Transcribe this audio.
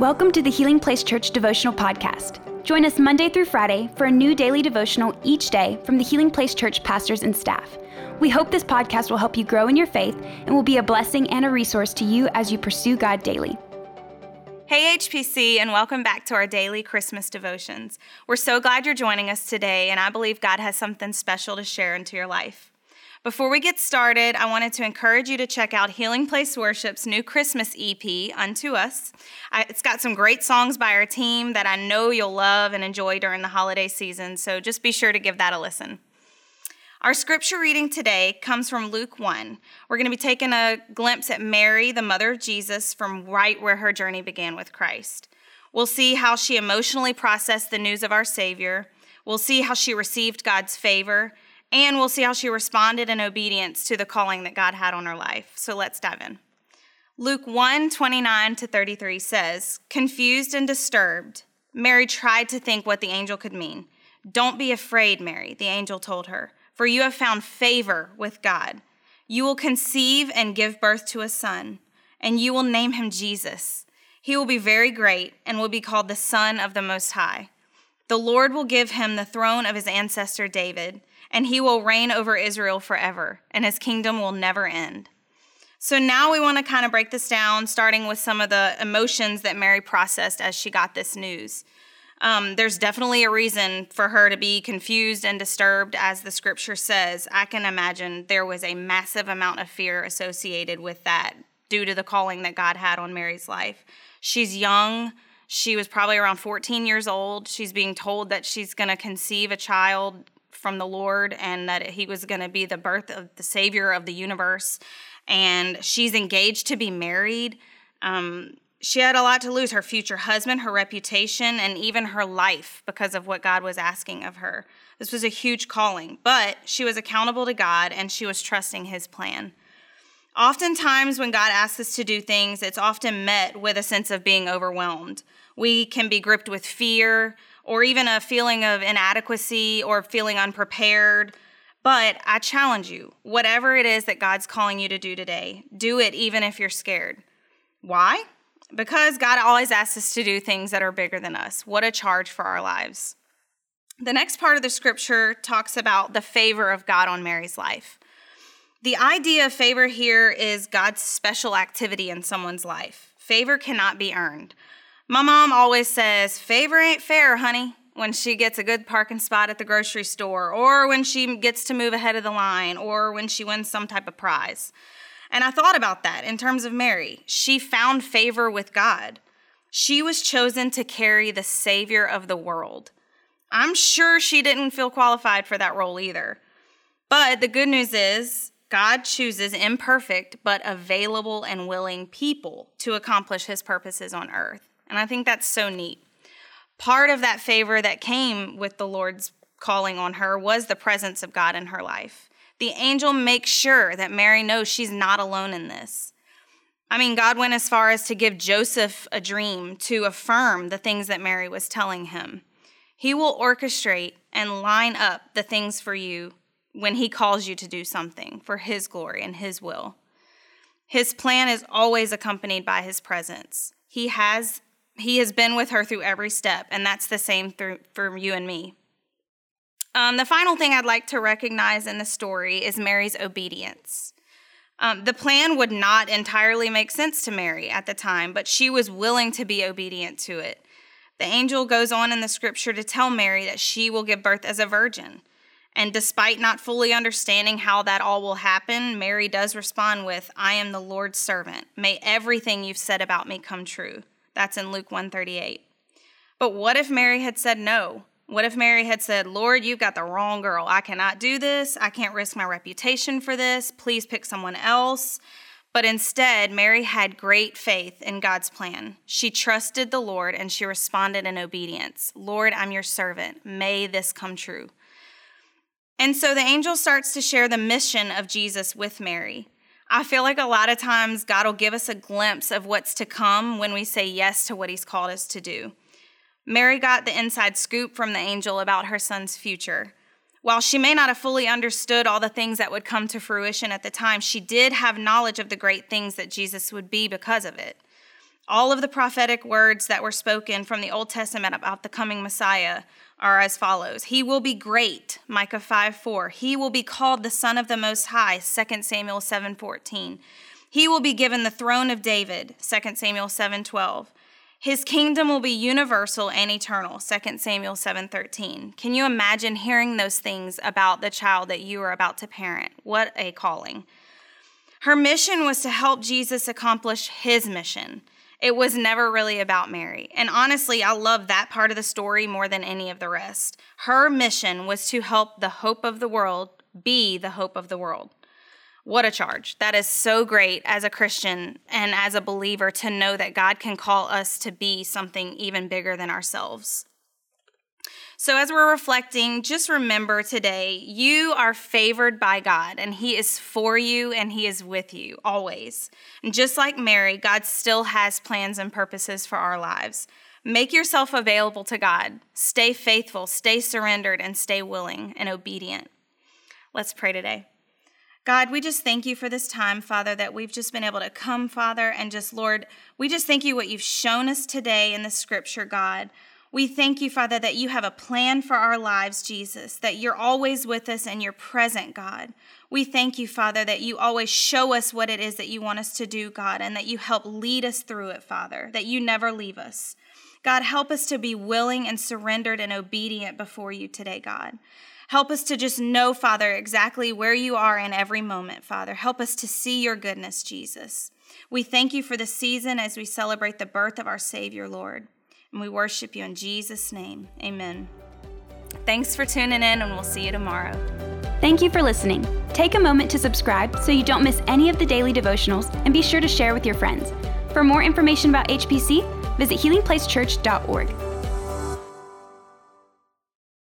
Welcome to the Healing Place Church Devotional Podcast. Join us Monday through Friday for a new daily devotional each day from the Healing Place Church pastors and staff. We hope this podcast will help you grow in your faith and will be a blessing and a resource to you as you pursue God daily. Hey, HPC, and welcome back to our daily Christmas devotions. We're so glad you're joining us today, and I believe God has something special to share into your life. Before we get started, I wanted to encourage you to check out Healing Place Worship's new Christmas EP, Unto Us. it's got some great songs by our team that I know you'll love and enjoy during the holiday season, so just be sure to give that a listen. Our scripture reading today comes from Luke 1. We're going to be taking a glimpse at Mary, the mother of Jesus, from right where her journey began with Christ. We'll see how she emotionally processed the news of our Savior. We'll see how she received God's favor and we'll see how she responded in obedience to the calling that God had on her life. So let's dive in. Luke 1 29 to 33 says, Confused and disturbed, Mary tried to think what the angel could mean. Don't be afraid, Mary, the angel told her, for you have found favor with God. You will conceive and give birth to a son, and you will name him Jesus. He will be very great and will be called the Son of the Most High. The Lord will give him the throne of his ancestor David and he will reign over Israel forever, and his kingdom will never end. So now we want to kind of break this down, starting with some of the emotions that Mary processed as she got this news. Um, there's definitely a reason for her to be confused and disturbed, as the scripture says. I can imagine there was a massive amount of fear associated with that due to the calling that God had on Mary's life. She's young. She was probably around 14 years old. She's being told that she's going to conceive a child from the Lord and that he was going to be the birth of the Savior of the universe. And she's engaged to be married. Um, she had a lot to lose her future husband, her reputation, and even her life because of what God was asking of her. This was a huge calling, but she was accountable to God and she was trusting his plan. Oftentimes, when God asks us to do things, it's often met with a sense of being overwhelmed. We can be gripped with fear, or even a feeling of inadequacy or feeling unprepared. But I challenge you, whatever it is that God's calling you to do today, do it even if you're scared. Why? Because God always asks us to do things that are bigger than us. What a charge for our lives. The next part of the scripture talks about the favor of God on Mary's life. The idea of favor here is God's special activity in someone's life. Favor cannot be earned. My mom always says, favor ain't fair, honey, when she gets a good parking spot at the grocery store, or when she gets to move ahead of the line, or when she wins some type of prize. And I thought about that in terms of Mary. She found favor with God. She was chosen to carry the Savior of the world. I'm sure she didn't feel qualified for that role either. But the good news is, God chooses imperfect but available and willing people to accomplish his purposes on earth. And I think that's so neat. Part of that favor that came with the Lord's calling on her was the presence of God in her life. The angel makes sure that Mary knows she's not alone in this. I mean, God went as far as to give Joseph a dream to affirm the things that Mary was telling him. He will orchestrate and line up the things for you when He calls you to do something for His glory and His will. His plan is always accompanied by His presence. He has he has been with her through every step, and that's the same through, for you and me. Um, the final thing I'd like to recognize in the story is Mary's obedience. Um, the plan would not entirely make sense to Mary at the time, but she was willing to be obedient to it. The angel goes on in the scripture to tell Mary that she will give birth as a virgin. And despite not fully understanding how that all will happen, Mary does respond with, I am the Lord's servant. May everything you've said about me come true. That's in Luke 138. But what if Mary had said no? What if Mary had said, Lord, you've got the wrong girl. I cannot do this. I can't risk my reputation for this. Please pick someone else. But instead, Mary had great faith in God's plan. She trusted the Lord and she responded in obedience Lord, I'm your servant. May this come true. And so the angel starts to share the mission of Jesus with Mary. I feel like a lot of times God will give us a glimpse of what's to come when we say yes to what He's called us to do. Mary got the inside scoop from the angel about her son's future. While she may not have fully understood all the things that would come to fruition at the time, she did have knowledge of the great things that Jesus would be because of it. All of the prophetic words that were spoken from the Old Testament about the coming Messiah are as follows He will be great, Micah 5 4. He will be called the Son of the Most High, 2 Samuel 7 14. He will be given the throne of David, 2 Samuel 7 12. His kingdom will be universal and eternal, 2 Samuel 7:13. Can you imagine hearing those things about the child that you are about to parent? What a calling. Her mission was to help Jesus accomplish his mission. It was never really about Mary. And honestly, I love that part of the story more than any of the rest. Her mission was to help the hope of the world be the hope of the world. What a charge. That is so great as a Christian and as a believer to know that God can call us to be something even bigger than ourselves. So, as we're reflecting, just remember today you are favored by God, and He is for you and He is with you always. And just like Mary, God still has plans and purposes for our lives. Make yourself available to God. Stay faithful, stay surrendered, and stay willing and obedient. Let's pray today. God, we just thank you for this time, Father, that we've just been able to come, Father, and just, Lord, we just thank you what you've shown us today in the scripture, God. We thank you, Father, that you have a plan for our lives, Jesus, that you're always with us and you're present, God. We thank you, Father, that you always show us what it is that you want us to do, God, and that you help lead us through it, Father, that you never leave us. God, help us to be willing and surrendered and obedient before you today, God. Help us to just know, Father, exactly where you are in every moment, Father. Help us to see your goodness, Jesus. We thank you for the season as we celebrate the birth of our Savior, Lord. And we worship you in Jesus' name. Amen. Thanks for tuning in, and we'll see you tomorrow. Thank you for listening. Take a moment to subscribe so you don't miss any of the daily devotionals, and be sure to share with your friends. For more information about HPC, visit healingplacechurch.org.